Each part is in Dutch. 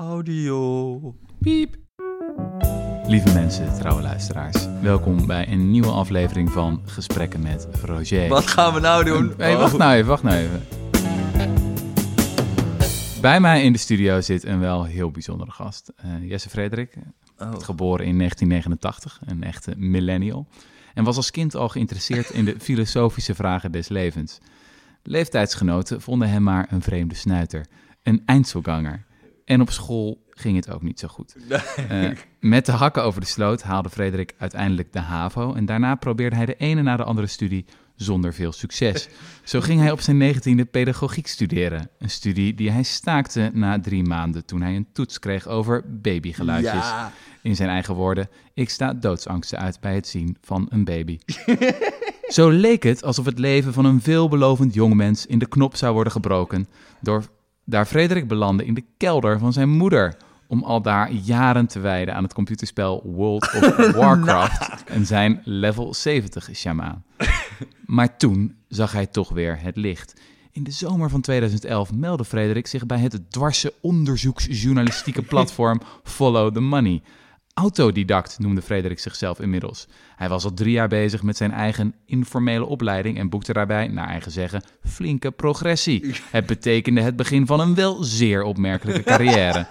Audio. Piep. Lieve mensen, trouwe luisteraars. Welkom bij een nieuwe aflevering van Gesprekken met Roger. Wat gaan we nou doen? Hey, wacht Oh. nou even, wacht nou even. Bij mij in de studio zit een wel heel bijzondere gast. Eh, Jesse Frederik, Oh. geboren in 1989, een echte millennial. En was als kind al geïnteresseerd in de filosofische vragen des levens. Leeftijdsgenoten vonden hem maar een vreemde snuiter, een eindselganger. En op school ging het ook niet zo goed. Eh, met de hakken over de sloot haalde Frederik uiteindelijk de HAVO... en daarna probeerde hij de ene na de andere studie zonder veel succes. Zo ging hij op zijn negentiende pedagogiek studeren. Een studie die hij staakte na drie maanden toen hij een toets kreeg over babygeluidjes. Ja. In zijn eigen woorden, ik sta doodsangsten uit bij het zien van een baby. Zo leek het alsof het leven van een veelbelovend jongmens in de knop zou worden gebroken... door daar Frederik belandde in de kelder van zijn moeder... om al daar jaren te wijden aan het computerspel World of Warcraft... en zijn level 70 shamaan. Maar toen zag hij toch weer het licht... In de zomer van 2011 meldde Frederik zich bij het dwarse onderzoeksjournalistieke platform Follow the Money. Autodidact noemde Frederik zichzelf inmiddels. Hij was al drie jaar bezig met zijn eigen informele opleiding en boekte daarbij, naar eigen zeggen, flinke progressie. Het betekende het begin van een wel zeer opmerkelijke carrière.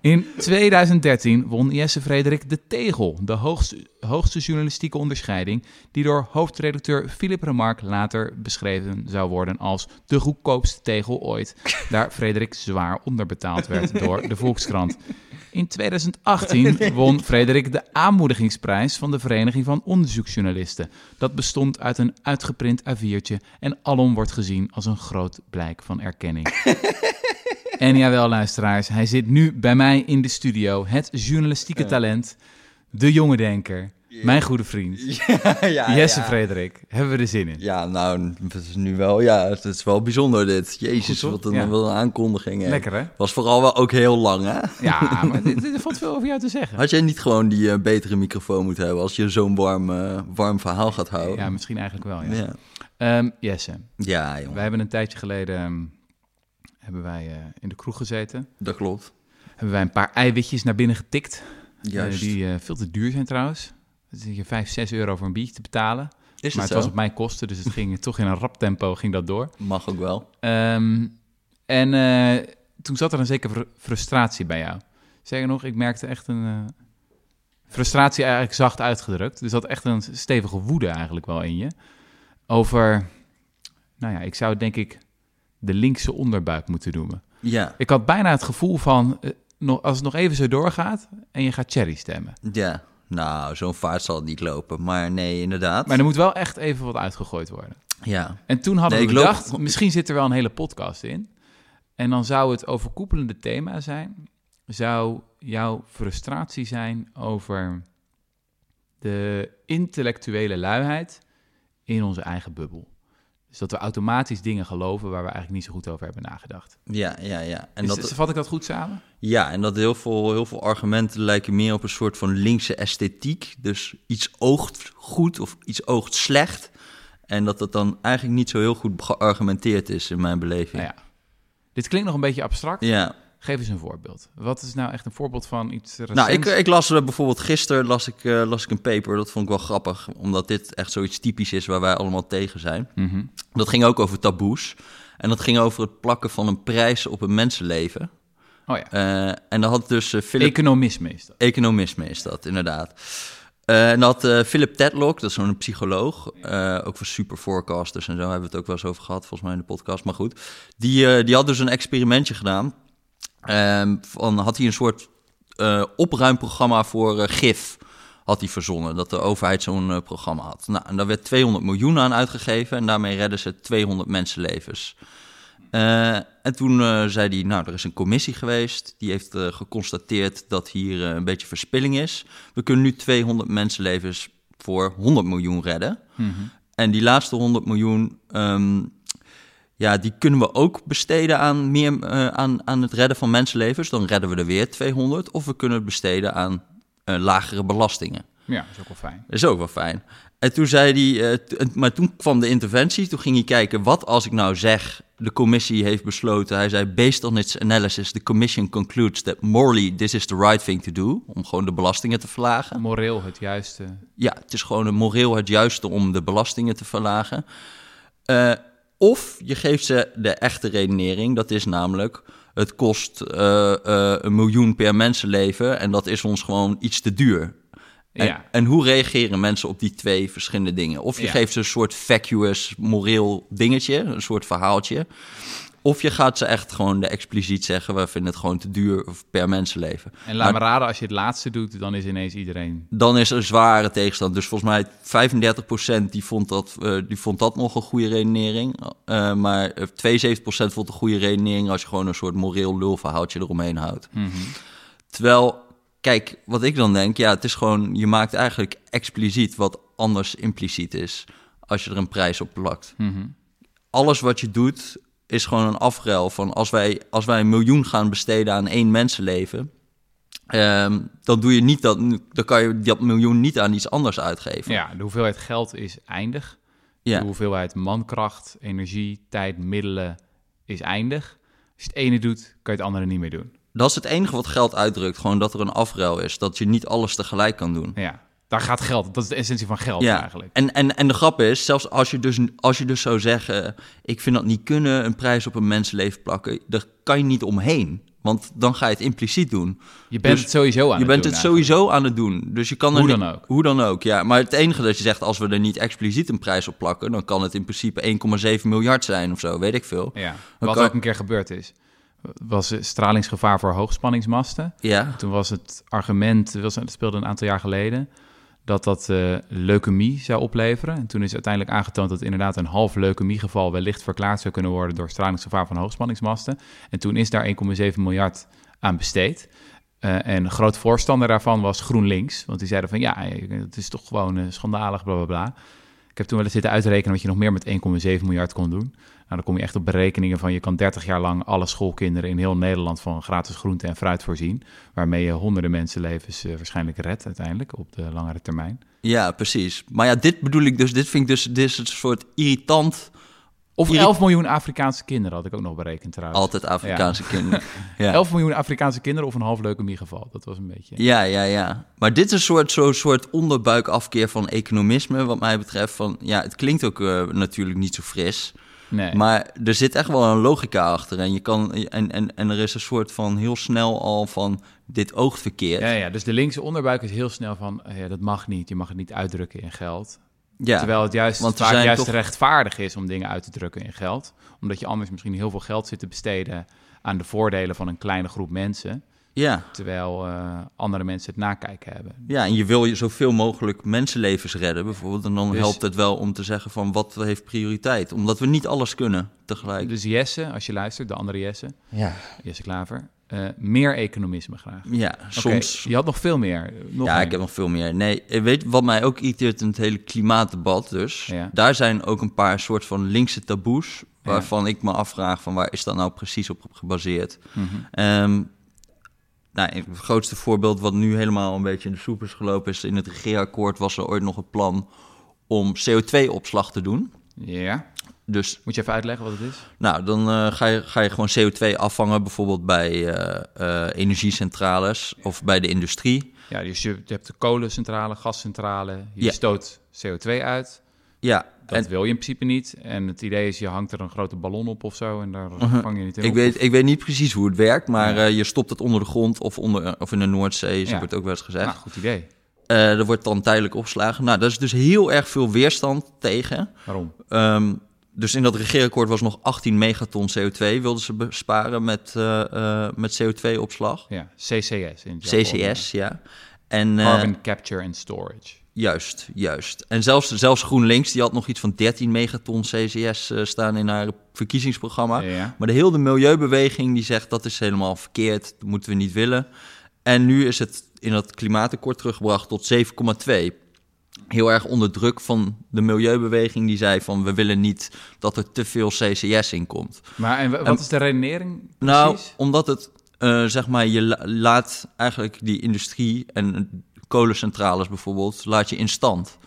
In 2013 won Jesse Frederik de Tegel, de hoogste, hoogste journalistieke onderscheiding, die door hoofdredacteur Philip Remarque later beschreven zou worden als de goedkoopste tegel ooit, daar Frederik zwaar onderbetaald werd door de Volkskrant. In 2018 won Frederik de aanmoedigingsprijs van de Vereniging van Onderzoeksjournalisten. Dat bestond uit een uitgeprint A4'tje en alom wordt gezien als een groot blijk van erkenning. En jawel, luisteraars, hij zit nu bij mij in de studio. Het journalistieke talent, de jonge denker, mijn goede vriend, Ja, ja, Jesse ja. Frederik. Hebben we er zin in? Ja, nou, het is nu wel, ja, het is wel bijzonder dit. Jezus, Goed, wat een, wat een aankondiging. hè. Lekker, hè? Was vooral wel ook heel lang, hè? Ja, maar er valt veel over jou te zeggen. Had jij niet gewoon die eh, betere microfoon moeten hebben als je zo'n warm, eh, warm verhaal gaat houden? Ja, misschien eigenlijk wel, ja. ja. Ehm, Jesse, Ja, jongen, wij hebben een tijdje geleden ehm, hebben wij, eh, in de kroeg gezeten. dat klopt. Hebben wij een paar eiwitjes naar binnen getikt. Juist. die veel te duur zijn trouwens. Zit je 5, 6 euro voor een biertje te betalen. is maar het was op mijn kosten, dus het ging toch in een rap tempo ging dat door. Mag ook wel. Ehm, en eh, toen zat er een zekere fr- frustratie bij jou. Zeg nog, ik merkte echt een eh, frustratie eigenlijk zacht uitgedrukt. Dus dat echt een stevige woede eigenlijk wel in je. Over, nou ja, ik zou denk ik de linkse onderbuik moeten noemen. Ja, Ik had bijna het gevoel van, eh, nog, als het nog even zo doorgaat en je gaat Cherry stemmen. ja. Nou, zo'n vaart zal het niet lopen. Maar nee, inderdaad. Maar er moet wel echt even wat uitgegooid worden. Ja, En toen hadden Nee, we loop- bedacht, misschien zit er wel een hele podcast in. En dan zou het overkoepelende thema zijn, zou jouw frustratie zijn over de intellectuele luiheid in onze eigen bubbel. Dus dat we automatisch dingen geloven waar we eigenlijk niet zo goed over hebben nagedacht. ja, ja, ja. En dat, vat ik dat goed samen? Ja, en dat heel veel, heel veel argumenten lijken meer op een soort van linkse esthetiek. Dus iets oogt goed of iets oogt slecht. En dat dat dan eigenlijk niet zo heel goed geargumenteerd is in mijn beleving. Nou ja. Dit klinkt nog een beetje abstract. Ja. Geef eens een voorbeeld. Wat is nou echt een voorbeeld van iets recents? Nou, ik, ik las er bijvoorbeeld gisteren las ik, eh, las ik een paper. Dat vond ik wel grappig, omdat dit echt zoiets typisch is waar wij allemaal tegen zijn. Mhm. Dat ging ook over taboes. En dat ging over het plakken van een prijs op een mensenleven. Oh ja, Eh, en dan had dus eh, Philip... economisme is dat. Economisme is dat, inderdaad. Eh, en dat eh, Philip Tedlock, dat is zo'n psycholoog, eh, ook voor super forecasters en zo, hebben we het ook wel eens over gehad, volgens mij in de podcast, maar goed. Die, eh, die had dus een experimentje gedaan. Ehm, van, had hij een soort eh, opruimprogramma voor eh, gif, had hij verzonnen, dat de overheid zo'n eh, programma had. Nou, en daar werd 200 miljoen aan uitgegeven en daarmee redden ze 200 mensenlevens. En toen zei hij, nou, er is een commissie geweest. Die heeft geconstateerd dat hier een beetje verspilling is. We kunnen nu 200 mensenlevens voor 100 miljoen redden. En die laatste 100 miljoen, ehm, ja, die kunnen we ook besteden aan, meer, eh, aan, aan het redden van mensenlevens. Dan redden we er weer 200. Of we kunnen het besteden aan eh, lagere belastingen. Ja, dat is ook wel fijn. Dat is ook wel fijn. En toen zei hij, eh, t- maar toen kwam de interventie. Toen ging hij kijken, wat als ik nou zeg, de commissie heeft besloten. Hij zei, based on its analysis, the commission concludes that morally this is the right thing to do. Om gewoon de belastingen te verlagen. Moreel het juiste. Ja, het is gewoon een moreel het juiste om de belastingen te verlagen. Eh, of je geeft ze de echte redenering, dat is namelijk... het kost eh, eh, een miljoen per mensenleven en dat is ons gewoon iets te duur. En, Ja. en hoe reageren mensen op die twee verschillende dingen? Of je Ja. geeft ze een soort vacuous, moreel dingetje, een soort verhaaltje... Of je gaat ze echt gewoon de expliciet zeggen... we vinden het gewoon te duur per mensenleven. En laat Maar- me raden, als je het laatste doet, dan is ineens iedereen... dan is er zware tegenstand. Dus volgens mij 35% die vond, dat, eh, die vond dat nog een goede redenering. Eh, maar eh, 72% vond een goede redenering als je gewoon een soort moreel lulverhaaltje eromheen houdt. Terwijl, kijk, wat ik dan denk, ja, het is gewoon, je maakt eigenlijk expliciet wat anders impliciet is als je er een prijs op plakt. Mhm. Alles wat je doet is gewoon een afruil van als wij, als wij een miljoen gaan besteden aan één mensenleven. ehm, dan doe je niet dat, dan kan je dat miljoen niet aan iets anders uitgeven. Ja, de hoeveelheid geld is eindig. Ja. De hoeveelheid mankracht, energie, tijd, middelen is eindig. Als je het ene doet, kan je het andere niet meer doen. Dat is het enige wat geld uitdrukt, gewoon dat er een afruil is, dat je niet alles tegelijk kan doen. Ja, daar gaat geld. Dat is de essentie van geld Ja, eigenlijk. en, en, en de grap is, zelfs als je, dus, als je dus zou zeggen... ik vind dat niet kunnen, een prijs op een mensenleven plakken... daar kan je niet omheen, want dan ga je het impliciet doen. Je bent Dus het sowieso aan je het bent doen het eigenlijk. sowieso aan het doen. Dus je kan er Hoe niet- dan ook. Hoe dan ook, ja. Maar het enige dat je zegt, als we er niet expliciet een prijs op plakken... dan kan het in principe 1,7 miljard zijn of zo, weet ik veel. Ja, Dan wat kan- ook een keer gebeurd is. Was stralingsgevaar voor hoogspanningsmasten. Ja, Toen was het argument, dat speelde een aantal jaar geleden, dat dat eh, leukemie zou opleveren. En toen is uiteindelijk aangetoond dat inderdaad een half leukemiegeval wellicht verklaard zou kunnen worden door stralingsgevaar van hoogspanningsmasten. En toen is daar 1,7 miljard aan besteed. Eh, en groot voorstander daarvan was GroenLinks. Want die zeiden van ja, eh, het is toch gewoon schandalig, bla bla bla. Ik heb toen wel eens zitten uitrekenen wat je nog meer met 1,7 miljard kon doen. Nou, dan kom je echt op berekeningen van je kan 30 jaar lang alle schoolkinderen in heel Nederland van gratis groente en fruit voorzien. Waarmee je honderden mensenlevens eh, waarschijnlijk redt uiteindelijk op de langere termijn. ja, precies. Maar ja, dit bedoel ik dus, dit vind ik dus, dit is een soort irritant... Of Irri- 11 miljoen Afrikaanse kinderen had ik ook nog berekend trouwens. Altijd Afrikaanse kinderen. Ja. 11 miljoen Afrikaanse kinderen of een half leukemiegeval. Dat was een beetje... Ja, ja, ja. Maar dit is een soort, zo'n soort onderbuikafkeer van economisme, wat mij betreft. Van, ja, het klinkt ook eh, natuurlijk niet zo fris. Nee. Maar er zit echt wel een logica achter. En, je kan, en, en, en er is een soort van heel snel al van dit oogt verkeerd. Ja, ja, dus de linkse onderbuik is heel snel van, eh, ja, dat mag niet. Je mag het niet uitdrukken in geld. Ja, Terwijl het juist, want vaak juist toch- rechtvaardig is om dingen uit te drukken in geld. Omdat je anders misschien heel veel geld zit te besteden aan de voordelen van een kleine groep mensen. Ja. Terwijl eh, andere mensen het nakijken hebben. ja, en je wil je zoveel mogelijk mensenlevens redden bijvoorbeeld. En dan Dus- helpt het wel om te zeggen van wat heeft prioriteit. Omdat we niet alles kunnen tegelijk. Dus Jesse, als je luistert, de andere Jesse, ja. Jesse Klaver, eh, meer economisme graag. ja, soms... je had nog veel meer. Nog ja, meer. ik heb nog veel meer. Nee, eh, weet wat mij ook irriteert in het hele klimaatdebat dus? Ja. Daar zijn ook een paar soort van linkse taboes... waarvan ik me afvraag van waar is dat nou precies op gebaseerd? Ehm, nou, het grootste voorbeeld wat nu helemaal een beetje in de soep is gelopen... is in het regeerakkoord was er ooit nog een plan om CO2-opslag te doen. Ja, Dus moet je even uitleggen wat het is? nou, dan eh, ga, je, ga je gewoon CO2 afvangen... bijvoorbeeld bij eh, eh, energiecentrales of bij de industrie... Ja, dus je, je hebt de kolencentrale, gascentrale, je Ja. stoot CO2 uit. Ja, Dat en wil je in principe niet. En het idee is, je hangt er een grote ballon op of zo en daar Mhm. vang je het in Ik op. weet, ik weet niet precies hoe het werkt, maar Ja. eh, je stopt het onder de grond of, onder, of in de Noordzee, zo Ja. wordt ook wel eens gezegd. Nou, goed idee. Eh, er wordt dan tijdelijk opgeslagen. Nou, daar is dus heel erg veel weerstand tegen. Waarom? Ehm, dus in dat regeerakkoord was nog 18 megaton CO2 wilden ze besparen met, eh, met CO2-opslag. Ja, CCS. In. CCS, ja. En, Carbon Capture and Storage. Juist, juist. En zelfs, zelfs GroenLinks, die had nog iets van 13 megaton CCS eh, staan in haar verkiezingsprogramma. Ja. Maar de hele milieubeweging die zegt dat is helemaal verkeerd, dat moeten we niet willen. En nu is het in dat klimaatakkoord teruggebracht tot 7,2. Heel erg onder druk van de milieubeweging die zei van we willen niet dat er te veel CCS in komt. Maar en wa- wat is de redenering Nou, precies? omdat het, eh, zeg maar, je la- laat eigenlijk die industrie en kolencentrales bijvoorbeeld, laat je in stand.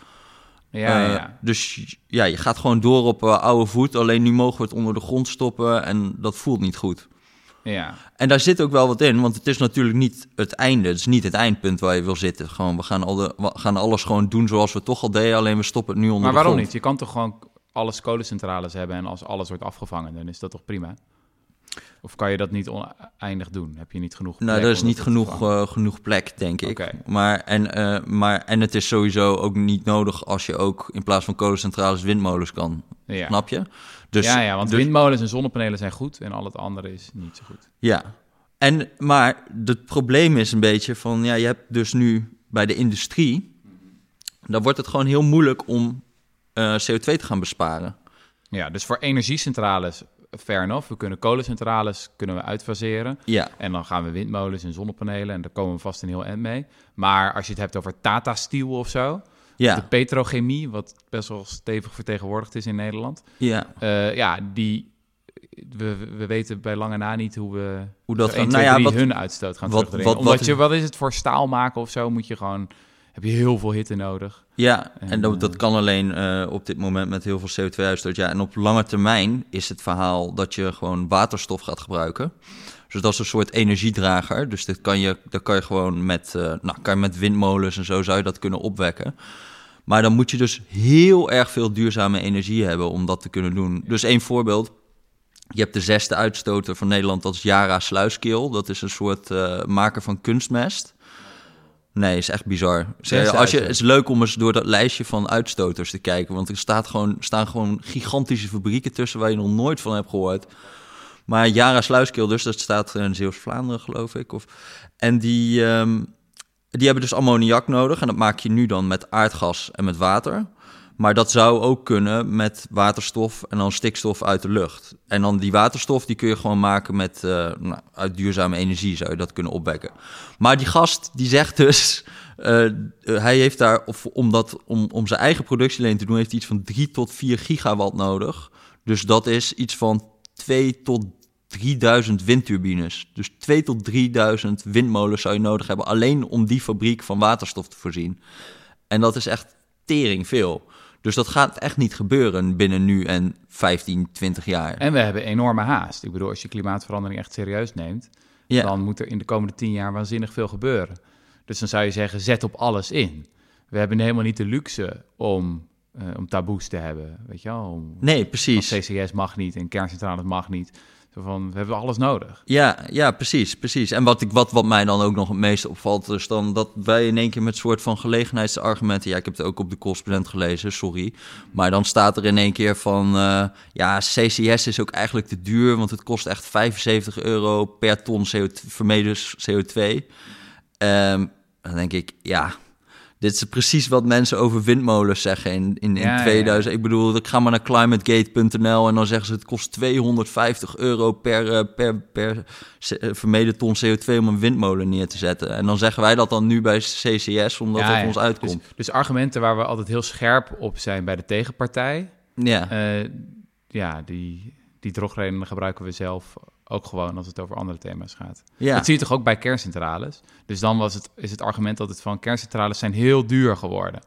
Ja, Eh, ja. Dus ja, je gaat gewoon door op eh, oude voet. Alleen nu mogen we het onder de grond stoppen en dat voelt niet goed. ja. En daar zit ook wel wat in, want het is natuurlijk niet het einde. Het is niet het eindpunt waar je wil zitten. Gewoon, we gaan, al de, we gaan alles gewoon doen zoals we toch al deden, alleen we stoppen het nu onder Maar de waarom grond. niet? Je kan toch gewoon alles kolencentrales hebben en als alles wordt afgevangen, dan is dat toch prima? Of kan je dat niet oneindig doen? Heb je niet genoeg Nou, plek er is niet genoeg, eh, genoeg plek, denk ik. Maar, en, eh, maar, en het is sowieso ook niet nodig als je ook in plaats van kolencentrales windmolens kan. ja. Snap je? Dus, ja, ja, want dus- windmolens en zonnepanelen zijn goed en al het andere is niet zo goed. Ja. En, maar het probleem is een beetje van, ja, je hebt dus nu bij de industrie, dan wordt het gewoon heel moeilijk om eh, CO2 te gaan besparen. Ja, dus voor energiecentrales, fair enough. We kunnen kolencentrales kunnen we uitfaseren. Ja, En dan gaan we windmolens en zonnepanelen en daar komen we vast een heel eind mee. Maar als je het hebt over Tata Steel of zo, de ja, petrochemie, wat best wel stevig vertegenwoordigd is in Nederland. ja. eh, ja, die, we, we weten bij lange na niet hoe we Hoe dat zo gaat. 1, 2, Nou ja, 3 wat, hun uitstoot gaan wat- terugdringen. wat- Omdat wat- je, wat is het voor staal maken of zo, moet je gewoon, heb je heel veel hitte nodig. Ja, En, en dat, dat eh, kan alleen eh, op dit moment met heel veel CO2-uitstoot. Ja, en op lange termijn is het verhaal dat je gewoon waterstof gaat gebruiken. Dus dat is een soort energiedrager. Dus dit kan je, dat kan je gewoon met, eh, nou, kan je met windmolens en zo zou je dat kunnen opwekken. Maar dan moet je dus heel erg veel duurzame energie hebben om dat te kunnen doen. Dus één voorbeeld. Je hebt de zesde uitstoter van Nederland, dat is Yara Sluiskeel. Dat is een soort eh, maker van kunstmest. Nee, is echt bizar. Als je, het is leuk om eens door dat lijstje van uitstoters te kijken. Want er staat gewoon, staan gewoon gigantische fabrieken tussen waar je nog nooit van hebt gehoord. Maar Yara Sluiskeel dus, dat staat in Zeeuws-Vlaanderen geloof ik. Of, en die, ehm, die hebben dus ammoniak nodig. En dat maak je nu dan met aardgas en met water. Maar dat zou ook kunnen met waterstof en dan stikstof uit de lucht. En dan die waterstof die kun je gewoon maken met eh, nou, uit duurzame energie zou je dat kunnen opwekken. Maar die gast die zegt dus, eh, eh, hij heeft daar of om dat om, om zijn eigen productielijn te doen heeft hij iets van 3 tot 4 gigawatt nodig. Dus dat is iets van 2 tot 3000 windturbines. Dus 2 tot 3000 windmolens zou je nodig hebben alleen om die fabriek van waterstof te voorzien. En dat is echt tering veel. Dus dat gaat echt niet gebeuren binnen nu en 15, 20 jaar. En we hebben enorme haast. Ik bedoel, als je klimaatverandering echt serieus neemt, Ja, dan moet er in de komende tien jaar waanzinnig veel gebeuren. Dus dan zou je zeggen, zet op alles in. We hebben helemaal niet de luxe om, eh, om taboes te hebben, weet je wel? Om, nee, precies. CCS mag niet en kerncentrales mag niet. Zo van, we hebben alles nodig. Ja, ja, precies, precies. En wat, ik, wat, wat mij dan ook nog het meeste opvalt, is dan dat wij in één keer met soort van gelegenheidsargumenten, ja, ik heb het ook op de kostpresent gelezen, sorry, maar dan staat er in één keer van, eh, ja, CCS is ook eigenlijk te duur, want het kost echt 75 euro per ton CO2, vermeden CO2. Ehm, dan denk ik, ja, dit is precies wat mensen over windmolens zeggen in, in, in Ja, ja, ja. 2000. Ik bedoel, ik ga maar naar climategate.nl en dan zeggen ze het kost 250 euro per, eh, per, per eh, vermeden ton CO2 om een windmolen neer te zetten. En dan zeggen wij dat dan nu bij CCS, omdat Ja, het ons uitkomt. Dus, dus argumenten waar we altijd heel scherp op zijn bij de tegenpartij, ja, eh, ja, die, die drogredenen gebruiken we zelf ook gewoon als het over andere thema's gaat. ja. Dat zie je toch ook bij kerncentrales? Dus dan was het, is het argument altijd van kerncentrales zijn heel duur geworden.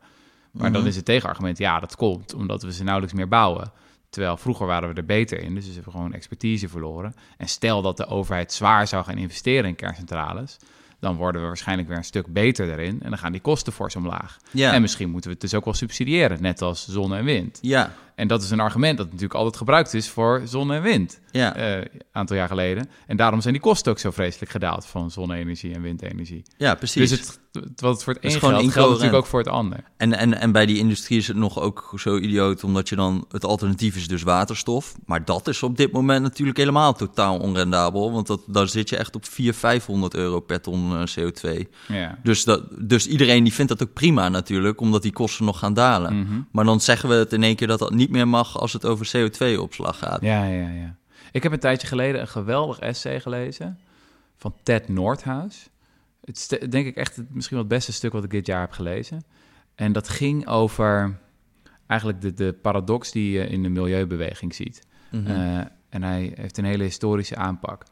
Maar dan Mhm. is het tegenargument, ja, dat komt omdat we ze nauwelijks meer bouwen. Terwijl vroeger waren we er beter in, dus we hebben gewoon expertise verloren. En stel dat de overheid zwaar zou gaan investeren in kerncentrales, dan worden we waarschijnlijk weer een stuk beter erin en dan gaan die kosten fors omlaag. ja. En misschien moeten we het dus ook wel subsidiëren, net als zon en wind. ja, En dat is een argument dat natuurlijk altijd gebruikt is voor zon en wind ja. eh, een aantal jaar geleden. En daarom zijn die kosten ook zo vreselijk gedaald van zonne-energie en windenergie. ja, precies. Dus het, wat het voor het is een gewoon geldt, natuurlijk ook voor het ander. En, en, en bij die industrie is het nog ook zo idioot, omdat je dan het alternatief is dus waterstof. Maar dat is op dit moment natuurlijk helemaal totaal onrendabel, want dat, daar zit je echt op 400, 500 euro per ton eh, CO2. Ja. Dus, dat, dus iedereen die vindt dat ook prima natuurlijk, omdat die kosten nog gaan dalen. Mhm. Maar dan zeggen we het in één keer dat dat niet meer mag als het over CO2-opslag gaat. ja, ja, ja. Ik heb een tijdje geleden een geweldig essay gelezen van Ted Nordhaus. Het is denk ik echt het, misschien wel het beste stuk wat ik dit jaar heb gelezen. En dat ging over eigenlijk de, de paradox die je in de milieubeweging ziet. Mhm. Eh, en hij heeft een hele historische aanpak.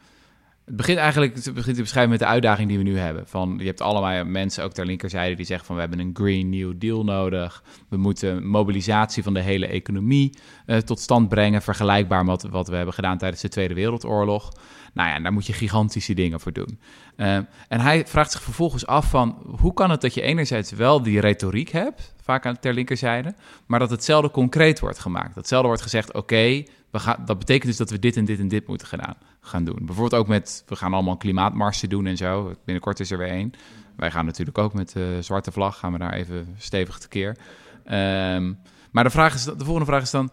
Het begint eigenlijk het begint te beschrijven met de uitdaging die we nu hebben. Van, je hebt allemaal mensen, ook ter linkerzijde, die zeggen van we hebben een Green New Deal nodig. We moeten mobilisatie van de hele economie uh, tot stand brengen, vergelijkbaar met wat we hebben gedaan tijdens de Tweede Wereldoorlog. Nou ja, daar moet je gigantische dingen voor doen. Uh, en hij vraagt zich vervolgens af van hoe kan het dat je enerzijds wel die retoriek hebt, vaak aan ter linkerzijde, maar dat hetzelfde concreet wordt gemaakt. Hetzelfde wordt gezegd, oké, we gaan, dat betekent dus dat we dit en dit en dit moeten gedaan, gaan doen. Bijvoorbeeld ook met, we gaan allemaal klimaatmarsen doen en zo. Binnenkort is er weer één. Wij gaan natuurlijk ook met de zwarte vlag, gaan we daar even stevig tekeer. Um, maar de, vraag is, de volgende vraag is dan,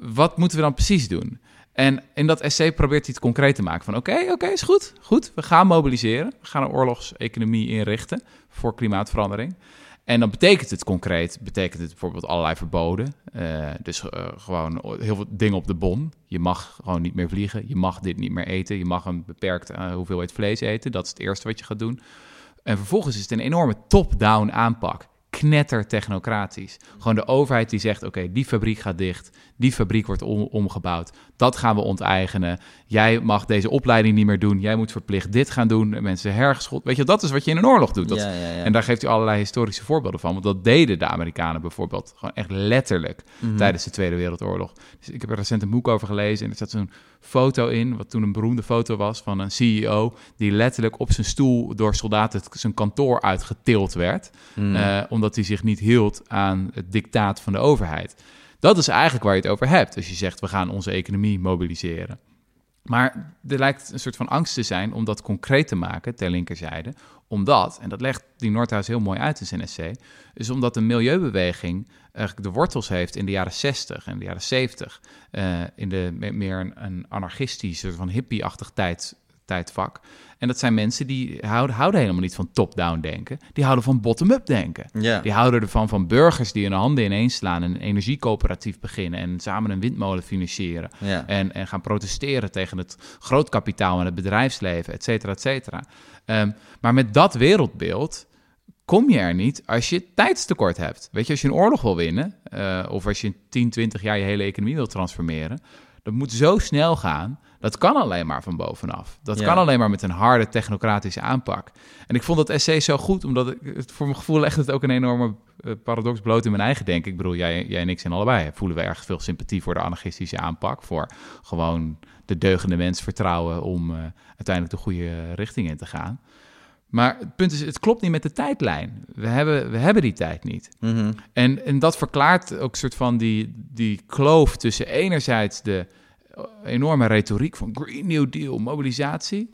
wat moeten we dan precies doen? En in dat essay probeert hij het concreet te maken van oké, oké, is goed, goed. We gaan mobiliseren. We gaan een oorlogseconomie inrichten voor klimaatverandering. En dan betekent het concreet, betekent het bijvoorbeeld allerlei verboden. Uh, dus uh, gewoon heel veel dingen op de bon. Je mag gewoon niet meer vliegen, je mag dit niet meer eten, je mag een beperkte uh, hoeveelheid vlees eten. Dat is het eerste wat je gaat doen. En vervolgens is het een enorme top-down aanpak knetter technocratisch. Gewoon de overheid die zegt: oké, die fabriek gaat dicht, die fabriek wordt omgebouwd, dat gaan we onteigenen. Jij mag deze opleiding niet meer doen, jij moet verplicht dit gaan doen. Mensen hergeschot. Weet je, dat is wat je in een oorlog doet. Dat, ja, ja, ja. En daar geeft hij allerlei historische voorbeelden van. Want dat deden de Amerikanen bijvoorbeeld gewoon echt letterlijk mhm. tijdens de Tweede Wereldoorlog. Dus ik heb er recent een boek over gelezen en er staat zo'n foto in, wat toen een beroemde foto was van een CEO die letterlijk op zijn stoel door soldaten zijn kantoor uitgetild werd, mm. uh, omdat hij zich niet hield aan het dictaat van de overheid. Dat is eigenlijk waar je het over hebt als je zegt we gaan onze economie mobiliseren. Maar er lijkt een soort van angst te zijn om dat concreet te maken ter linkerzijde. Omdat, en dat legt die Nordhaus heel mooi uit in zijn essay, is omdat de milieubeweging eigenlijk de wortels heeft in de jaren 60 en de jaren 70. Uh, eh, in de meer een, een anarchistisch, soort van hippie-achtig tijd, tijdvak. En dat zijn mensen die houden, houden helemaal niet van top-down denken. Die houden van bottom-up denken. Die houden ervan van burgers die hun handen ineens slaan... en een energiecoöperatief beginnen... en samen een windmolen financieren. En, en gaan protesteren tegen het grootkapitaal en het bedrijfsleven, et cetera, et cetera. Um, maar met dat wereldbeeld kom je er niet als je tijdstekort hebt. Weet je, als je een oorlog wil winnen... Uh, of als je in 10, 20 jaar je hele economie wil transformeren... dat moet zo snel gaan dat kan alleen maar van bovenaf. Dat kan alleen maar met een harde technocratische aanpak. En ik vond dat essay zo goed, omdat ik, het voor mijn gevoel legt het ook een enorme uh, paradox bloot in mijn eigen denken. Ik bedoel, jij, jij en ik zijn allebei. Voelen we erg veel sympathie voor de anarchistische aanpak. Voor gewoon de deugende mens vertrouwen om uh, uiteindelijk de goede richting in te gaan. Maar het punt is, het klopt niet met de tijdlijn. We hebben, we hebben die tijd niet. Mm -hmm. en, en dat verklaart ook een soort van die, die kloof tussen enerzijds de enorme retoriek van Green New Deal, mobilisatie.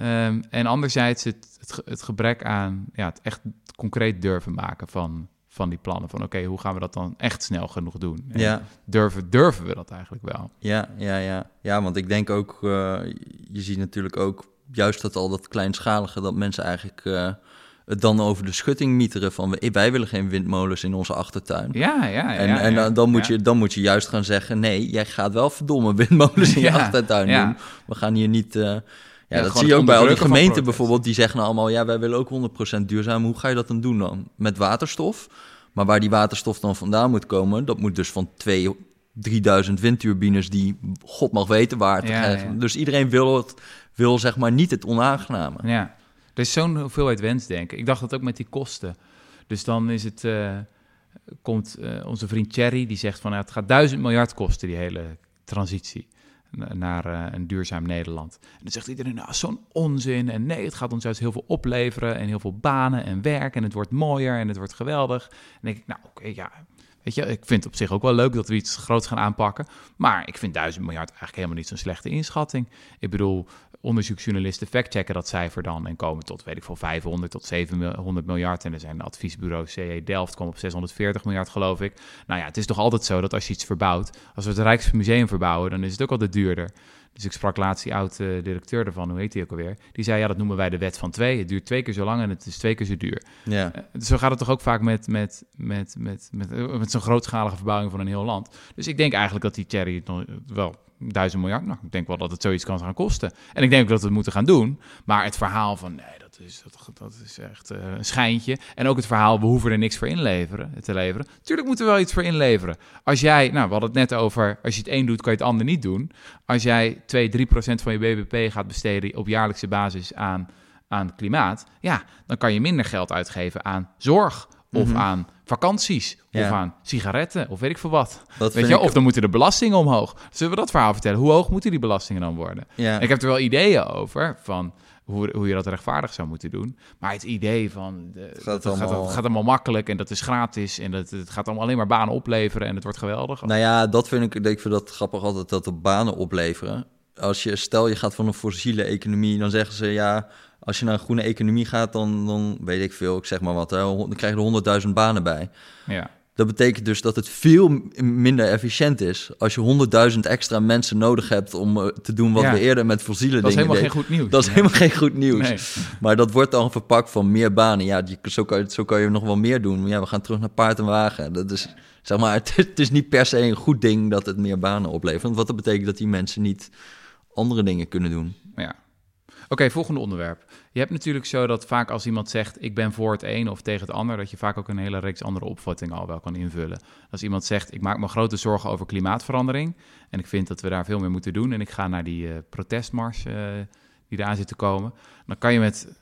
Um, en anderzijds het, het, het, gebrek aan ja, het echt concreet durven maken van, van die plannen. Van oké, okay, hoe gaan we dat dan echt snel genoeg doen? En ja. durven, durven we dat eigenlijk wel? Ja, ja, ja. ja want ik denk ook, uh, je ziet natuurlijk ook juist dat al dat kleinschalige, dat mensen eigenlijk... Uh, het dan over de schutting mieteren van wij willen geen windmolens in onze achtertuin. Ja, ja, ja. En, en dan, dan moet je, dan moet je juist gaan zeggen: nee, jij gaat wel verdomme windmolens in je achtertuin doen. We gaan hier niet. Uh, ja, dat zie je ook bij al die gemeenten bijvoorbeeld. Die zeggen allemaal: ja, wij willen ook 100% duurzaam. Hoe ga je dat dan doen dan? Met waterstof. Maar waar die waterstof dan vandaan moet komen, dat moet dus van twee 3000 windturbines die God mag weten waar te krijgen. Dus iedereen wil het, wil zeg maar niet het onaangename. Ja. Er is zo'n hoeveelheid wensdenken. Ik dacht dat ook met die kosten. Dus dan is het, uh, komt uh, onze vriend Thierry, die zegt van nou, het gaat duizend miljard kosten, die hele transitie naar uh, een duurzaam Nederland. En dan zegt iedereen, nou, zo'n onzin. En nee, het gaat ons juist heel veel opleveren en heel veel banen en werk. En het wordt mooier en het wordt geweldig. En denk ik, nou, oké, ja, Weet je, ik vind het op zich ook wel leuk dat we iets groots gaan aanpakken. Maar ik vind 1000 miljard eigenlijk helemaal niet zo'n slechte inschatting. Ik bedoel, onderzoeksjournalisten factchecken dat cijfer dan en komen tot, weet ik veel, 500 tot 700 miljard. En er zijn adviesbureau CE Delft, komt op 640 miljard, geloof ik. Nou ja, het is toch altijd zo dat als je iets verbouwt, als we het Rijksmuseum verbouwen, dan is het ook altijd duurder. Dus ik sprak laatst die oud-directeur ervan, hoe heet hij ook alweer? Die zei, ja, dat noemen wij de wet van twee. Het duurt twee keer zo lang en het is twee keer zo duur. Ja. Uh, zo gaat het toch ook vaak met, met, met, met, met, met zo'n grootschalige verbouwing van een heel land. Dus ik denk eigenlijk dat die Thierry het wel duizend miljard. Nou, ik denk wel dat het zoiets kan gaan kosten. En ik denk ook dat we het moeten gaan doen. Maar het verhaal van nee, dat is, dat, dat is echt eh, een schijntje. En ook het verhaal, we hoeven er niks voor inleveren, te leveren. Tuurlijk moeten we wel iets voor inleveren. Als jij, nou, we hadden het net over, als je het een doet, kan je het ander niet doen. Als jij 2, 3 procent van je BBP gaat besteden op jaarlijkse basis aan, aan klimaat, ja, dan kan je minder geld uitgeven aan zorg of Mhm. aan vakanties, Ja. of aan sigaretten, of weet ik veel wat. Dat Weet je, ik- of dan moeten de belastingen omhoog. Zullen we dat verhaal vertellen? Hoe hoog moeten die belastingen dan worden? Ja. Ik heb er wel ideeën over van hoe, hoe je dat rechtvaardig zou moeten doen. Maar het idee van de, het, gaat gaat allemaal- het gaat allemaal makkelijk en dat is gratis en dat, het gaat allemaal alleen maar banen opleveren en het wordt geweldig. Nou ja, dat vind ik, ik vind dat grappig altijd dat de banen opleveren. Als je, stel je gaat van een fossiele economie, dan zeggen ze ja, als je naar een groene economie gaat, dan, dan weet ik veel, ik zeg maar wat, hè, dan krijg je er 100.000 banen bij. Ja. Dat betekent dus dat het veel minder efficiënt is als je 100.000 extra mensen nodig hebt om eh, te doen wat Ja. we eerder met fossiele Dat is dingen helemaal geen deden. goed nieuws. Dat is helemaal geen goed nieuws. Nee. Maar dat wordt dan verpakt van meer banen. Ja, die, zo, kan je, zo kan je nog wel meer doen. Maar ja, we gaan terug naar paard en wagen. Dat is, zeg maar, het, het is niet per se een goed ding dat het meer banen oplevert. Want wat dat betekent dat die mensen niet andere dingen kunnen doen. Oké, volgende onderwerp. Je hebt natuurlijk zo dat vaak als iemand zegt ik ben voor het een of tegen het ander, dat je vaak ook een hele reeks andere opvattingen al wel kan invullen. Als iemand zegt ik maak me grote zorgen over klimaatverandering en ik vind dat we daar veel meer moeten doen en ik ga naar die eh, protestmars eh, die eraan zit te komen, dan kan je met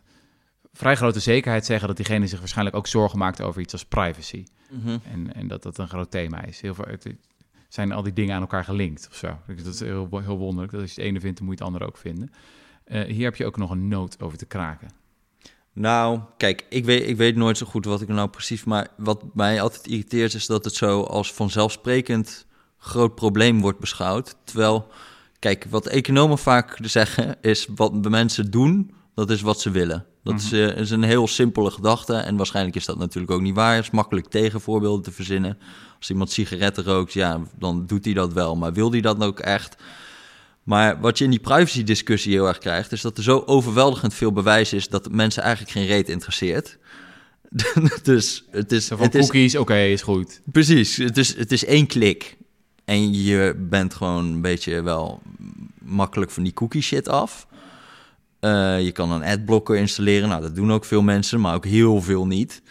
vrij grote zekerheid zeggen dat diegene zich waarschijnlijk ook zorgen maakt over iets als privacy. En, en dat dat een groot thema is. Heel veel, het zijn al die dingen aan elkaar gelinkt of zo. Dat is heel, heel wonderlijk. Dat als je het ene vindt, dan moet je het andere ook vinden. Eh, hier heb je ook nog een noot over te kraken. Nou, kijk, ik weet, ik weet nooit zo goed wat ik nou precies... Maar wat mij altijd irriteert is dat het zo als vanzelfsprekend groot probleem wordt beschouwd. Terwijl, kijk, wat economen vaak zeggen is wat de mensen doen, dat is wat ze willen. Dat is, eh, is een heel simpele gedachte en waarschijnlijk is dat natuurlijk ook niet waar. Het is makkelijk tegenvoorbeelden te verzinnen. Als iemand sigaretten rookt, ja, dan doet hij dat wel. Maar wil hij dat ook echt? Maar wat je in die privacy-discussie heel erg krijgt, is dat er zo overweldigend veel bewijs is dat mensen eigenlijk geen reet interesseert. dus het is, van het cookies, oké, is goed. precies, het is, het is één klik. En je bent gewoon een beetje wel makkelijk van die cookie shit af. Eh, je kan een adblocker installeren. Nou, dat doen ook veel mensen, maar ook heel veel niet.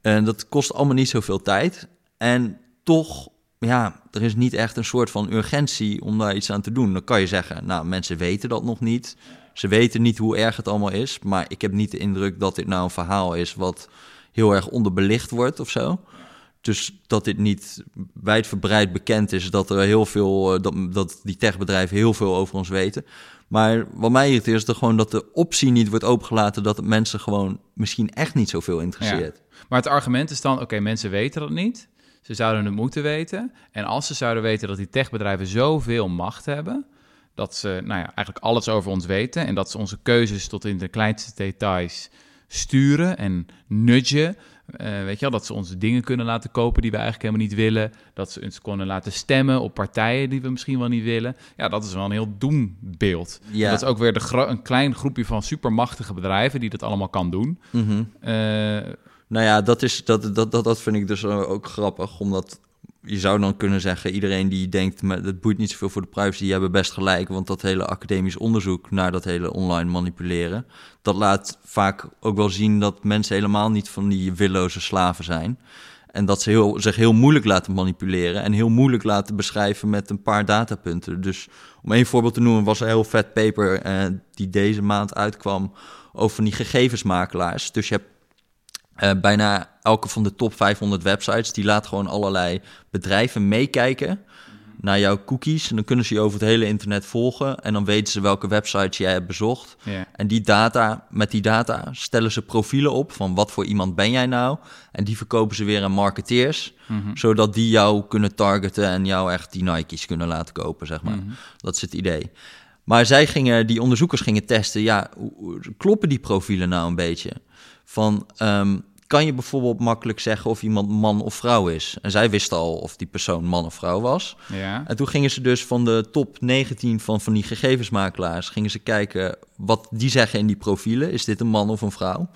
En dat kost allemaal niet zoveel tijd. En toch, ja, er is niet echt een soort van urgentie om daar iets aan te doen. Dan kan je zeggen, nou, mensen weten dat nog niet. Ze weten niet hoe erg het allemaal is. Maar ik heb niet de indruk dat dit nou een verhaal is wat heel erg onderbelicht wordt of zo. Dus dat dit niet wijdverbreid bekend is, dat er heel veel, eh, dat, dat die techbedrijven heel veel over ons weten. Maar wat mij irriteert is er gewoon dat de optie niet wordt opengelaten dat het mensen gewoon misschien echt niet zoveel interesseert. Maar het argument is dan, oké, mensen weten dat niet. Ze zouden het moeten weten. En als ze zouden weten dat die techbedrijven zoveel macht hebben... dat ze nou ja, eigenlijk alles over ons weten... en dat ze onze keuzes tot in de kleinste details sturen en nudgen... Eh, weet je wel, dat ze ons dingen kunnen laten kopen die we eigenlijk helemaal niet willen. Dat ze ons kunnen laten stemmen op partijen die we misschien wel niet willen. Ja, dat is wel een heel doembeeld. Ja. Dat is ook weer de een klein groepje van supermachtige bedrijven die dat allemaal kan doen. Eh, Nou ja, dat, is, dat, dat, dat, dat vind ik dus ook grappig. Omdat je zou dan kunnen zeggen, iedereen die denkt, maar dat boeit niet zoveel voor de privacy, die hebben best gelijk. Want dat hele academisch onderzoek naar dat hele online manipuleren, dat laat vaak ook wel zien dat mensen helemaal niet van die willoze slaven zijn. En dat ze heel, zich heel moeilijk laten manipuleren en heel moeilijk laten beschrijven met een paar datapunten. Dus om één voorbeeld te noemen, was een heel vet paper eh, die deze maand uitkwam over die gegevensmakelaars. Dus je hebt eh, bijna elke van de top 500 websites, die laat gewoon allerlei bedrijven meekijken naar jouw cookies. En dan kunnen ze je over het hele internet volgen. En dan weten ze welke websites jij hebt bezocht. En die data, met die data stellen ze profielen op van wat voor iemand ben jij nou. En die verkopen ze weer aan marketeers, Mhm. zodat die jou kunnen targeten en jou echt die Nike's kunnen laten kopen, zeg maar. Mhm. Dat is het idee. Maar zij gingen, die onderzoekers gingen testen, ja, kloppen die profielen nou een beetje? Van, ehm, kan je bijvoorbeeld makkelijk zeggen of iemand man of vrouw is? En zij wisten al of die persoon man of vrouw was. Ja. En toen gingen ze dus van de top 19 van, van die gegevensmakelaars... gingen ze kijken wat die zeggen in die profielen. Is dit een man of een vrouw?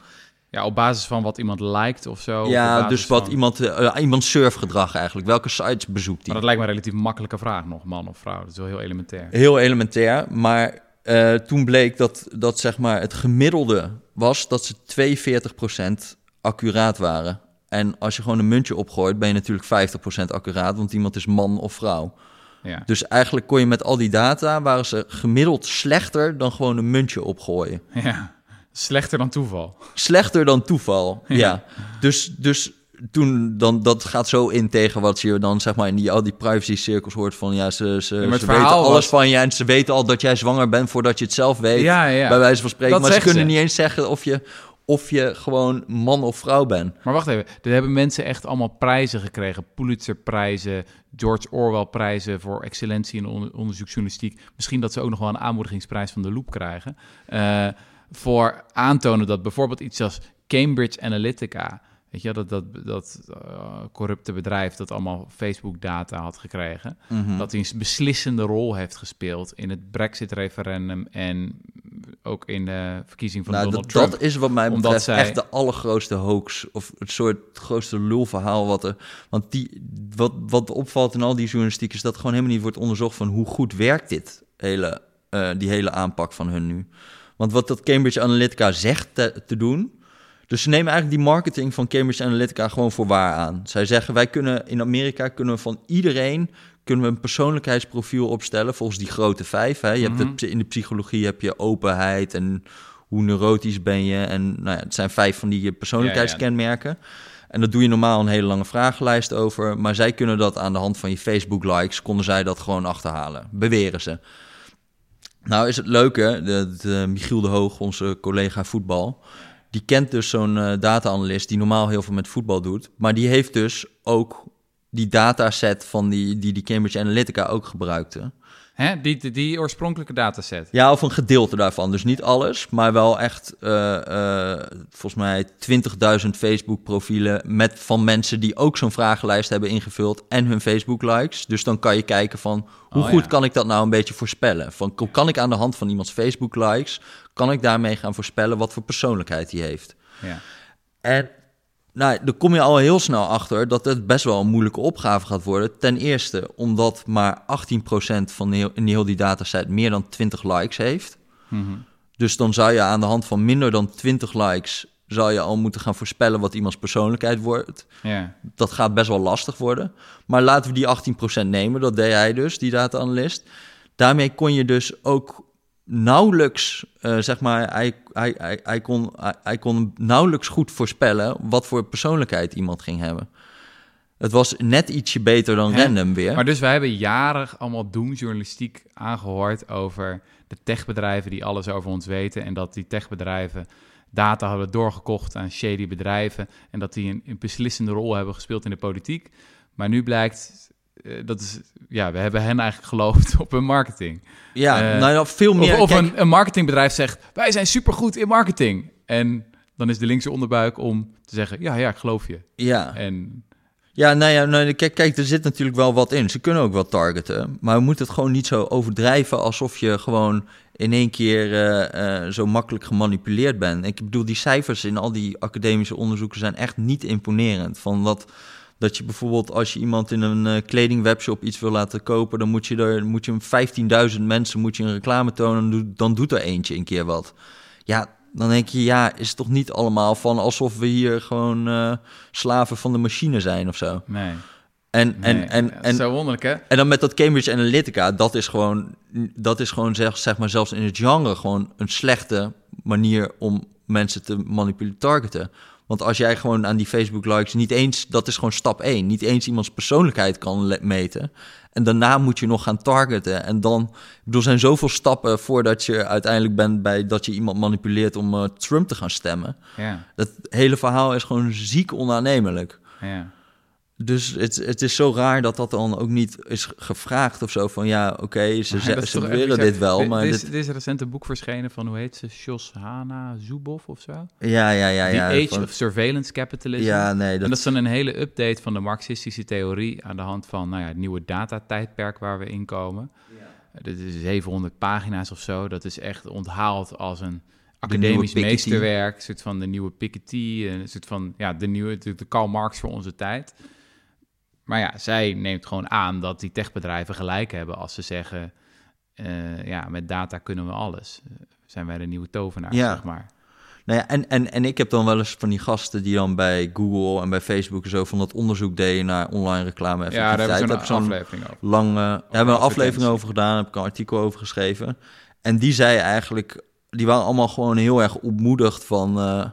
Ja, op basis van wat iemand liked of zo. ja, dus wat van- iemand, eh, iemand surfgedrag eigenlijk. Welke sites bezoekt hij? Maar dat lijkt me een relatief makkelijke vraag nog, man of vrouw. Dat is wel heel elementair. Heel elementair, maar eh, toen bleek dat, dat zeg maar het gemiddelde was dat ze 42% accuraat waren. En als je gewoon een muntje opgooit, ben je natuurlijk 50% accuraat, want iemand is man of vrouw. Ja. Dus eigenlijk kon je met al die data, waren ze gemiddeld slechter dan gewoon een muntje opgooien. ja. Slechter dan toeval. Slechter dan toeval, ja. Ja. Dus, dus toen, dan, dat gaat zo in tegen wat je dan zeg maar in die, al die privacy cirkels hoort van ja, ze, ze, ze weten alles was- van je en ze weten al dat jij zwanger bent voordat je het zelf weet. Ja, ja. Bij wijze van spreken. Dat maar ze kunnen ze. niet eens zeggen of je, of je gewoon man of vrouw bent. Maar wacht even, er hebben mensen echt allemaal prijzen gekregen. Pulitzerprijzen, George Orwell-prijzen voor excellentie in on- onderzoeksjournalistiek. Misschien dat ze ook nog wel een aanmoedigingsprijs van de Loop krijgen. Eh, voor aantonen dat bijvoorbeeld iets als Cambridge Analytica... Weet je, dat, dat, dat eh, corrupte bedrijf dat allemaal Facebook-data had gekregen... dat hij een beslissende rol heeft gespeeld in het Brexit-referendum... en ook in de verkiezing van Nou, Donald dat, Trump. dat is wat mij Omdat betreft zij- echt de allergrootste hoax. Of het soort grootste lulverhaal wat er... Want die, wat, wat opvalt in al die journalistiek... is dat gewoon helemaal niet wordt onderzocht van... hoe goed werkt dit hele, eh, die hele aanpak van hun nu. Want wat dat Cambridge Analytica zegt te, te doen... Dus ze nemen eigenlijk die marketing van Cambridge Analytica gewoon voor waar aan. Zij zeggen, wij kunnen in Amerika kunnen we van iedereen kunnen we een persoonlijkheidsprofiel opstellen volgens die grote vijf. Hè? Je hebt het, in de psychologie heb je openheid en hoe neurotisch ben je. En nou ja, het zijn vijf van die persoonlijkheidskenmerken. En dat doe je normaal een hele lange vragenlijst over. Maar zij kunnen dat aan de hand van je Facebook-likes, konden zij dat gewoon achterhalen. Beweren ze. Nou is het leuke, de, de Michiel de Hoog, onze collega voetbal... die kent dus zo'n eh, data-analyst die normaal heel veel met voetbal doet. Maar die heeft dus ook die dataset van die, die die Cambridge Analytica ook gebruikte. Hè? Die, die, die oorspronkelijke dataset. Ja, of een gedeelte daarvan. Dus niet alles, maar wel echt eh, eh, volgens mij 20.000 Facebook-profielen met van mensen die ook zo'n vragenlijst hebben ingevuld en hun Facebook-likes. Dus dan kan je kijken van hoe Oh, goed ja. kan ik dat nou een beetje voorspellen? Van, kan ik aan de hand van iemands Facebook-likes, kan ik daarmee gaan voorspellen wat voor persoonlijkheid hij heeft? Ja. En nou, daar kom je al heel snel achter dat het best wel een moeilijke opgave gaat worden. Ten eerste omdat maar 18% van heel, in heel die dataset meer dan 20 likes heeft. Mhm. Dus dan zou je aan de hand van minder dan 20 likes... zou je al moeten gaan voorspellen wat iemands persoonlijkheid wordt. Dat gaat best wel lastig worden. Maar laten we die 18% nemen, dat deed hij dus, die data-analyst. Daarmee kon je dus ook nauwelijks, eh, zeg maar, hij, hij, hij, hij, kon, hij, hij kon nauwelijks goed voorspellen wat voor persoonlijkheid iemand ging hebben. Het was net ietsje beter dan Hè? random weer. Maar dus wij hebben jaren allemaal doemjournalistiek aangehoord over de techbedrijven die alles over ons weten. En dat die techbedrijven data hadden doorgekocht aan shady bedrijven. En dat die een, een beslissende rol hebben gespeeld in de politiek. Maar nu blijkt, dat is, ja, we hebben hen eigenlijk geloofd op hun marketing. ja, eh, nou ja, veel meer. Of, of kijk, een, een marketingbedrijf zegt, wij zijn supergoed in marketing. En dan is de linkse onderbuik om te zeggen, ja, ja, ik geloof je. ja. En Ja, nou ja, nou, kijk, kijk, er zit natuurlijk wel wat in. Ze kunnen ook wel targeten. Maar we moeten het gewoon niet zo overdrijven alsof je gewoon in één keer eh, eh, zo makkelijk gemanipuleerd bent. Ik bedoel, die cijfers in al die academische onderzoeken zijn echt niet imponerend. Van dat, dat je bijvoorbeeld als je iemand in een eh, kledingwebshop iets wil laten kopen, dan moet je er moet je een 15.000 mensen moet je een reclame tonen, dan doet- er eentje een keer wat. Ja, dan denk je, ja, is het toch niet allemaal van alsof we hier gewoon eh, slaven van de machine zijn of zo. nee, En, nee, en, en, en, zo wonderlijk hè? en dan met dat Cambridge Analytica, dat is gewoon, dat is gewoon zeg, zeg maar zelfs in het genre gewoon een slechte manier om mensen te manipuleren, targeten. Want als jij gewoon aan die Facebook likes niet eens, dat is gewoon stap 1, niet eens iemands persoonlijkheid kan meten. En daarna moet je nog gaan targeten. En dan, ik bedoel, er zijn zoveel stappen voordat je uiteindelijk bent bij dat je iemand manipuleert om eh, Trump te gaan stemmen. Ja, Dat hele verhaal is gewoon ziek onaannemelijk. ja. Dus het, het is zo raar dat dat dan ook niet is gevraagd of zo. Van ja, oké, ze, ze, dat echt dit wel, maar dit, is, dit... is recent een boek verschenen van, hoe heet ze, Shoshana Zuboff of zo? Ja, ja, ja. The ja, Age van- of Surveillance Capitalism. ja, nee, En dat, dat is dan een hele update van de marxistische theorie aan de hand van nou ja, het nieuwe datatijdperk waar we in komen. Dit is 700 pagina's of zo. Dat is echt onthaald als een, academisch meesterwerk, een soort van de nieuwe Piketty, een soort van ja, de nieuwe de, de Karl Marx voor onze tijd. Maar ja, zij neemt gewoon aan dat die techbedrijven gelijk hebben als ze zeggen, eh, ja, met data kunnen we alles. Eh, zijn wij de nieuwe tovenaar, Ja. zeg maar. Nou ja, en, en, en ik heb dan wel eens van die gasten die dan bij Google en bij Facebook en zo van dat onderzoek deden naar online reclame Ja, daar hebben we zo'n aflevering over. lang, eh, daar hebben we een aflevering over gedaan, heb ik een artikel over geschreven. En die zei eigenlijk, die waren allemaal gewoon heel erg ontmoedigd van, eh,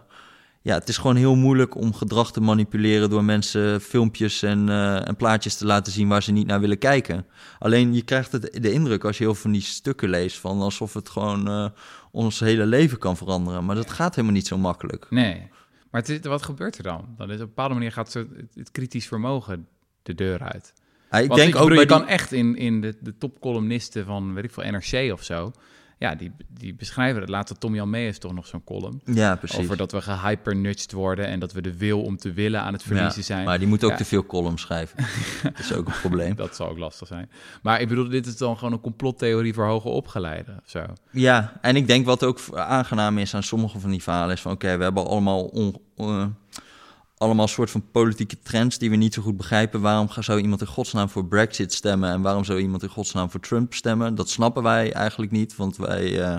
ja, het is gewoon heel moeilijk om gedrag te manipuleren door mensen filmpjes en, eh, en plaatjes te laten zien waar ze niet naar willen kijken. Alleen je krijgt het, de indruk als je heel veel van die stukken leest van alsof het gewoon eh, ons hele leven kan veranderen. Maar dat gaat helemaal niet zo makkelijk. Nee. Maar het is, wat gebeurt er dan? dan is op een bepaalde manier gaat het, het kritisch vermogen de deur uit. Ja, ik Want denk ik ook bij je die- kan echt in, in de, de topcolumnisten van, weet ik veel, NRC of zo... Ja, die, die beschrijven het. Laatste Tom Jan Mee is toch nog zo'n column. Ja, precies. Over dat we gehypernudged worden en dat we de wil om te willen aan het verliezen Ja, zijn. Maar die moet ook Ja. te veel columns schrijven. dat is ook een probleem. Dat zal ook lastig zijn. Maar ik bedoel, dit is dan gewoon een complottheorie voor hoge opgeleiden of zo. Ja, en ik denk wat ook aangenaam is aan sommige van die verhalen is van oké, we hebben allemaal on, eh, allemaal soort van politieke trends die we niet zo goed begrijpen. Waarom zou iemand in godsnaam voor Brexit stemmen en waarom zou iemand in godsnaam voor Trump stemmen? Dat snappen wij eigenlijk niet, want wij, eh,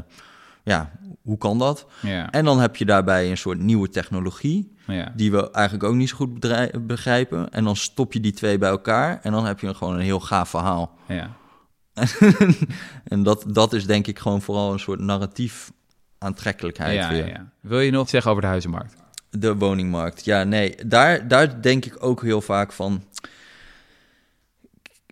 ja, hoe kan dat? Ja, En dan heb je daarbij een soort nieuwe technologie ja. die we eigenlijk ook niet zo goed begrijpen. En dan stop je die twee bij elkaar en dan heb je gewoon een heel gaaf verhaal. ja. en dat, dat is denk ik gewoon vooral een soort narratief aantrekkelijkheid weer. ja. Wil je nog zeggen over de huizenmarkt? De woningmarkt. Ja, nee, daar, daar denk ik ook heel vaak van.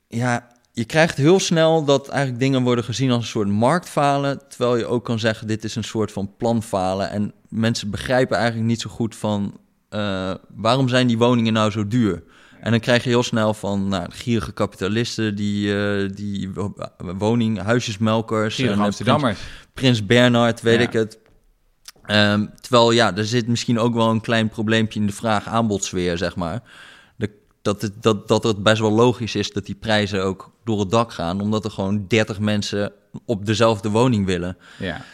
Ja, je krijgt heel snel dat eigenlijk dingen worden gezien als een soort marktfalen. Terwijl je ook kan zeggen: dit is een soort van planfalen. En mensen begrijpen eigenlijk niet zo goed van. eh, waarom zijn die woningen nou zo duur? En dan krijg je heel snel van nou, gierige kapitalisten, die, eh, die wo- woning, huisjesmelkers. Gierige en, eh, Amsterdammers. Prins Bernhard, weet Ja. ik het. Ehm, terwijl ja, er zit misschien ook wel een klein probleempje in de vraag-aanbodsfeer, zeg maar. Dat, het, dat, dat het best wel logisch is dat die prijzen ook door het dak gaan, omdat er gewoon 30 mensen op dezelfde woning willen. Ja.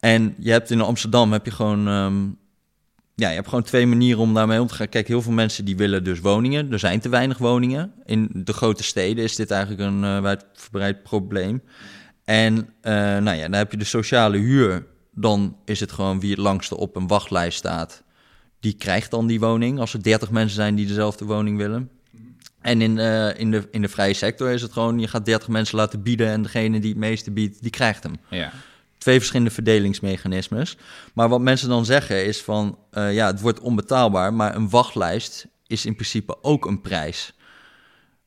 En je hebt in Amsterdam heb je gewoon, ehm, ja, je hebt gewoon twee manieren om daarmee om te gaan. Kijk, heel veel mensen die willen dus woningen. Er zijn te weinig woningen. In de grote steden is dit eigenlijk een eh, wijdverbreid probleem. En eh, nou ja, dan heb je de sociale huur. Dan is het gewoon wie het langste op een wachtlijst staat. Die krijgt dan die woning. Als er 30 mensen zijn die dezelfde woning willen. En in, eh, in, de, in de vrije sector is het gewoon, je gaat 30 mensen laten bieden en degene die het meeste biedt, die krijgt hem Ja. twee verschillende verdelingsmechanismes. Maar wat mensen dan zeggen is van, eh, ja, het wordt onbetaalbaar, maar een wachtlijst is in principe ook een prijs.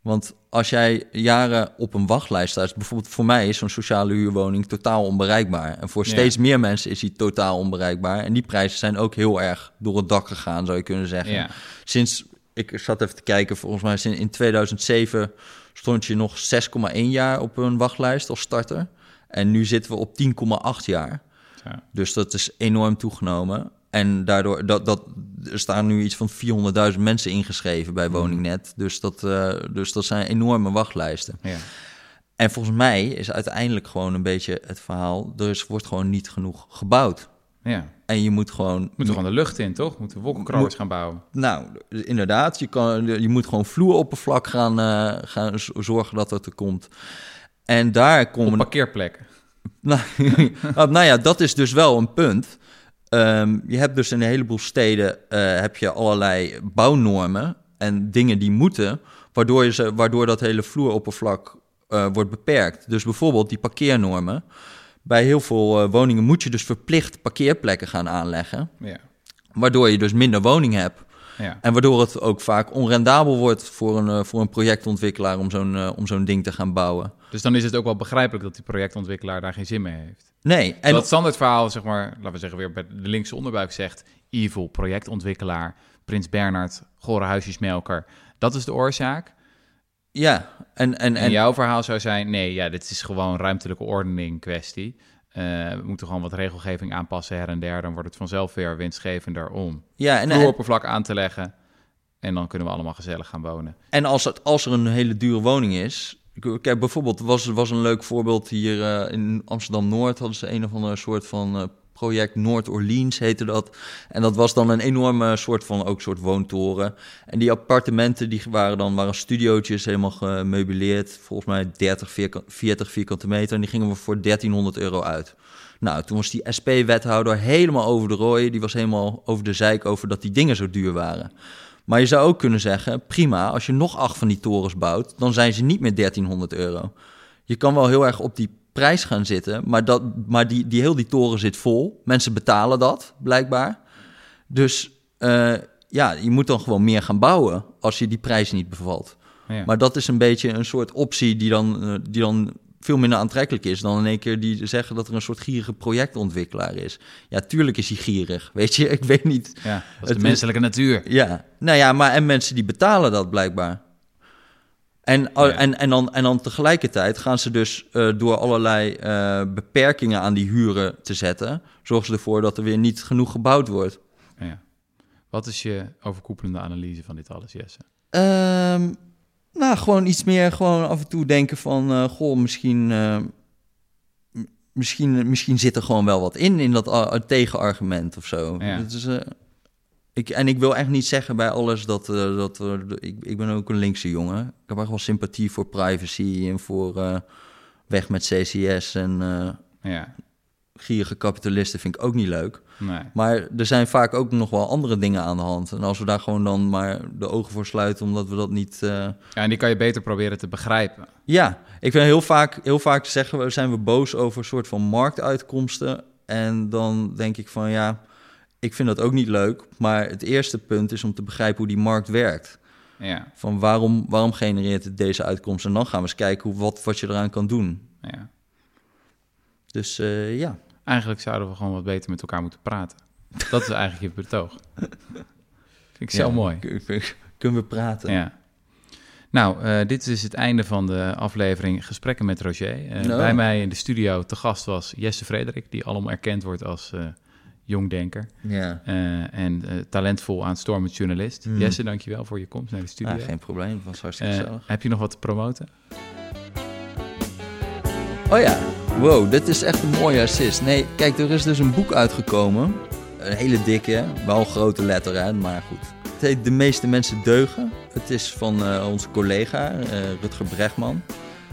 Want als jij jaren op een wachtlijst staat, bijvoorbeeld voor mij is zo'n sociale huurwoning totaal onbereikbaar. En voor Ja. steeds meer mensen is die totaal onbereikbaar. En die prijzen zijn ook heel erg door het dak gegaan, zou je kunnen zeggen. Ja. Sinds, ik zat even te kijken, volgens mij sinds in 2007 stond je nog 6,1 jaar op een wachtlijst als starter. En nu zitten we op 10,8 jaar. Ja. Dus dat is enorm toegenomen. En daardoor, dat, dat, er staan nu iets van 400.000 mensen ingeschreven bij Woningnet. Dus dat, eh, dus dat zijn enorme wachtlijsten. Ja. En volgens mij is uiteindelijk gewoon een beetje het verhaal... er is, wordt gewoon niet genoeg gebouwd. ja. En je moet gewoon... Moeten we gewoon de lucht in, toch? Moeten we wolkenkrabbers gaan bouwen. Nou, inderdaad. Je, kan, je moet gewoon vloeroppervlak gaan, eh, gaan zorgen dat dat er komt. En daar Op komen... parkeerplekken. Nou, nou ja, dat is dus wel een punt. Ehm, je hebt dus in een heleboel steden eh, heb je allerlei bouwnormen en dingen die moeten, waardoor, je ze, waardoor dat hele vloeroppervlak eh, wordt beperkt. Dus bijvoorbeeld die parkeernormen. Bij heel veel eh, woningen moet je dus verplicht parkeerplekken gaan aanleggen, Ja. waardoor je dus minder woning hebt. Ja. En waardoor het ook vaak onrendabel wordt voor een, voor een projectontwikkelaar om zo'n om zo'n ding te gaan bouwen. Dus dan is het ook wel begrijpelijk dat die projectontwikkelaar daar geen zin mee heeft. Nee, En dat standaard verhaal, zeg maar, laten we zeggen weer bij de linkse onderbuik zegt... evil, projectontwikkelaar, Prins Bernhard, gore huisjesmelker. Dat is de oorzaak. ja, en, en, En, en jouw verhaal zou zijn, nee, ja, dit is gewoon ruimtelijke ordening kwestie. Eh, we moeten gewoon wat regelgeving aanpassen her en der. Dan wordt het vanzelf weer winstgevender om ja, en, en, vloeroppervlak aan te leggen. En dan kunnen we allemaal gezellig gaan wonen. En als, het, als er een hele dure woning is. Kijk, bijvoorbeeld, was, was een leuk voorbeeld hier eh, in Amsterdam Noord. Hadden ze een of andere soort van eh, project Noord Orleans heette dat. En dat was dan een enorme soort van, ook soort woontoren. En die appartementen die waren dan waren studiootjes, helemaal gemeubileerd. Volgens mij 30, 40 vierkante meter. En die gingen we voor 1300 euro uit. Nou, toen was die SP-wethouder helemaal over de rooi. Die was helemaal over de zeik over dat die dingen zo duur waren. Maar je zou ook kunnen zeggen, prima, als je nog acht van die torens bouwt, dan zijn ze niet meer 1300 euro. Je kan wel heel erg op die prijs gaan zitten, maar, dat, maar die, die heel die toren zit vol. Mensen betalen dat, blijkbaar. Dus uh, ja, je moet dan gewoon meer gaan bouwen als je die prijs niet bevalt. Ja. Maar dat is een beetje een soort optie die dan, uh, die dan veel minder aantrekkelijk is dan in één keer die zeggen dat er een soort gierige projectontwikkelaar is. Ja, tuurlijk is hij gierig. Weet je, ik weet niet. Ja, dat is de menselijke natuur. Ja, nou ja, maar en mensen die betalen dat blijkbaar. En, en, en, dan, en dan tegelijkertijd gaan ze dus uh, door allerlei uh, beperkingen aan die huren te zetten, zorgen ze ervoor dat er weer niet genoeg gebouwd wordt. Ja. Wat is je overkoepelende analyse van dit alles, Jesse? Um, gewoon iets meer gewoon af en toe denken van... Uh, goh, misschien, uh, misschien, misschien zit er gewoon wel wat in, in dat uh, tegenargument of zo. Ja. is, ik, en ik wil echt niet zeggen bij alles dat... dat ik, ik ben ook een linkse jongen. Ik heb echt wel sympathie voor privacy en voor weg met CCS en... ja gierige kapitalisten vind ik ook niet leuk. Nee. Maar er zijn vaak ook nog wel andere dingen aan de hand. En als we daar gewoon dan maar de ogen voor sluiten, omdat we dat niet. Uh... Ja, en die kan je beter proberen te begrijpen. Ja, ik vind heel vaak, heel vaak zeggen we, zijn we boos over een soort van marktuitkomsten. En dan denk ik van ja, ik vind dat ook niet leuk. Maar het eerste punt is om te begrijpen hoe die markt werkt. Ja. Van waarom, waarom genereert het deze uitkomst? En dan gaan we eens kijken hoe, wat, wat je eraan kan doen. Ja. Dus uh, ja. Eigenlijk zouden we gewoon wat beter met elkaar moeten praten. Dat is eigenlijk je betoog. Vind ik zo mooi. Kunnen we praten? Ja. Nou, uh, dit is het einde van de aflevering Gesprekken met Roger. Uh, no. Bij mij in de studio te gast was Jesse Frederik, die allemaal erkend wordt als uh, jongdenker. Ja. en talentvol aanstormend journalist. Mm. Jesse, dankjewel voor je komst naar de studio. Ja, geen probleem, het was hartstikke gezellig. Heb je nog wat te promoten? Oh ja, wow, dit is echt een mooie assist. Nee, kijk, er is dus een boek uitgekomen. Een hele dikke, wel grote letter, hè, maar goed. Het heet De meeste mensen deugen. Het is van uh, onze collega uh, Rutger Bregman.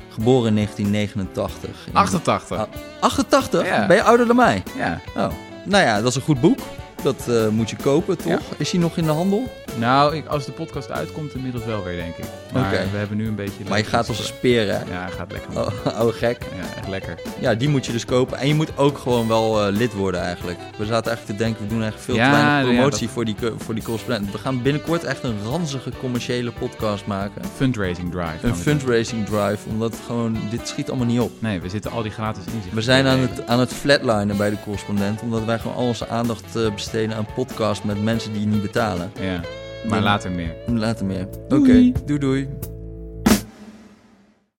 Geboren in 1989. 88? 88? Ja. Ben je ouder dan mij? Ja. Oh. Nou ja, dat is een goed boek. Dat uh, moet je kopen, toch? Ja. Is hij nog in de handel? Nou, ik, als de podcast uitkomt, inmiddels wel weer, denk ik. Maar we hebben nu een beetje... Maar je gaat als een speer, hè? Ja, gaat lekker. Oh, oh, gek. Ja, echt lekker. Ja, die moet je dus kopen. En je moet ook gewoon wel uh, lid worden, eigenlijk. We zaten eigenlijk te denken, we doen eigenlijk veel ja, te weinig promotie ja, dat... voor, die, voor die correspondent. We gaan binnenkort echt een ranzige commerciële podcast maken. Fundraising drive. Een fundraising drive, omdat gewoon... Dit schiet allemaal niet op. Nee, we zitten al die gratis inzichten. We zijn aan het, aan het flatlinen bij de correspondent, omdat wij gewoon al onze aandacht uh, besteden aan podcast met mensen die niet betalen. Ja. Maar later meer. Later meer. Oké, okay. doei doei.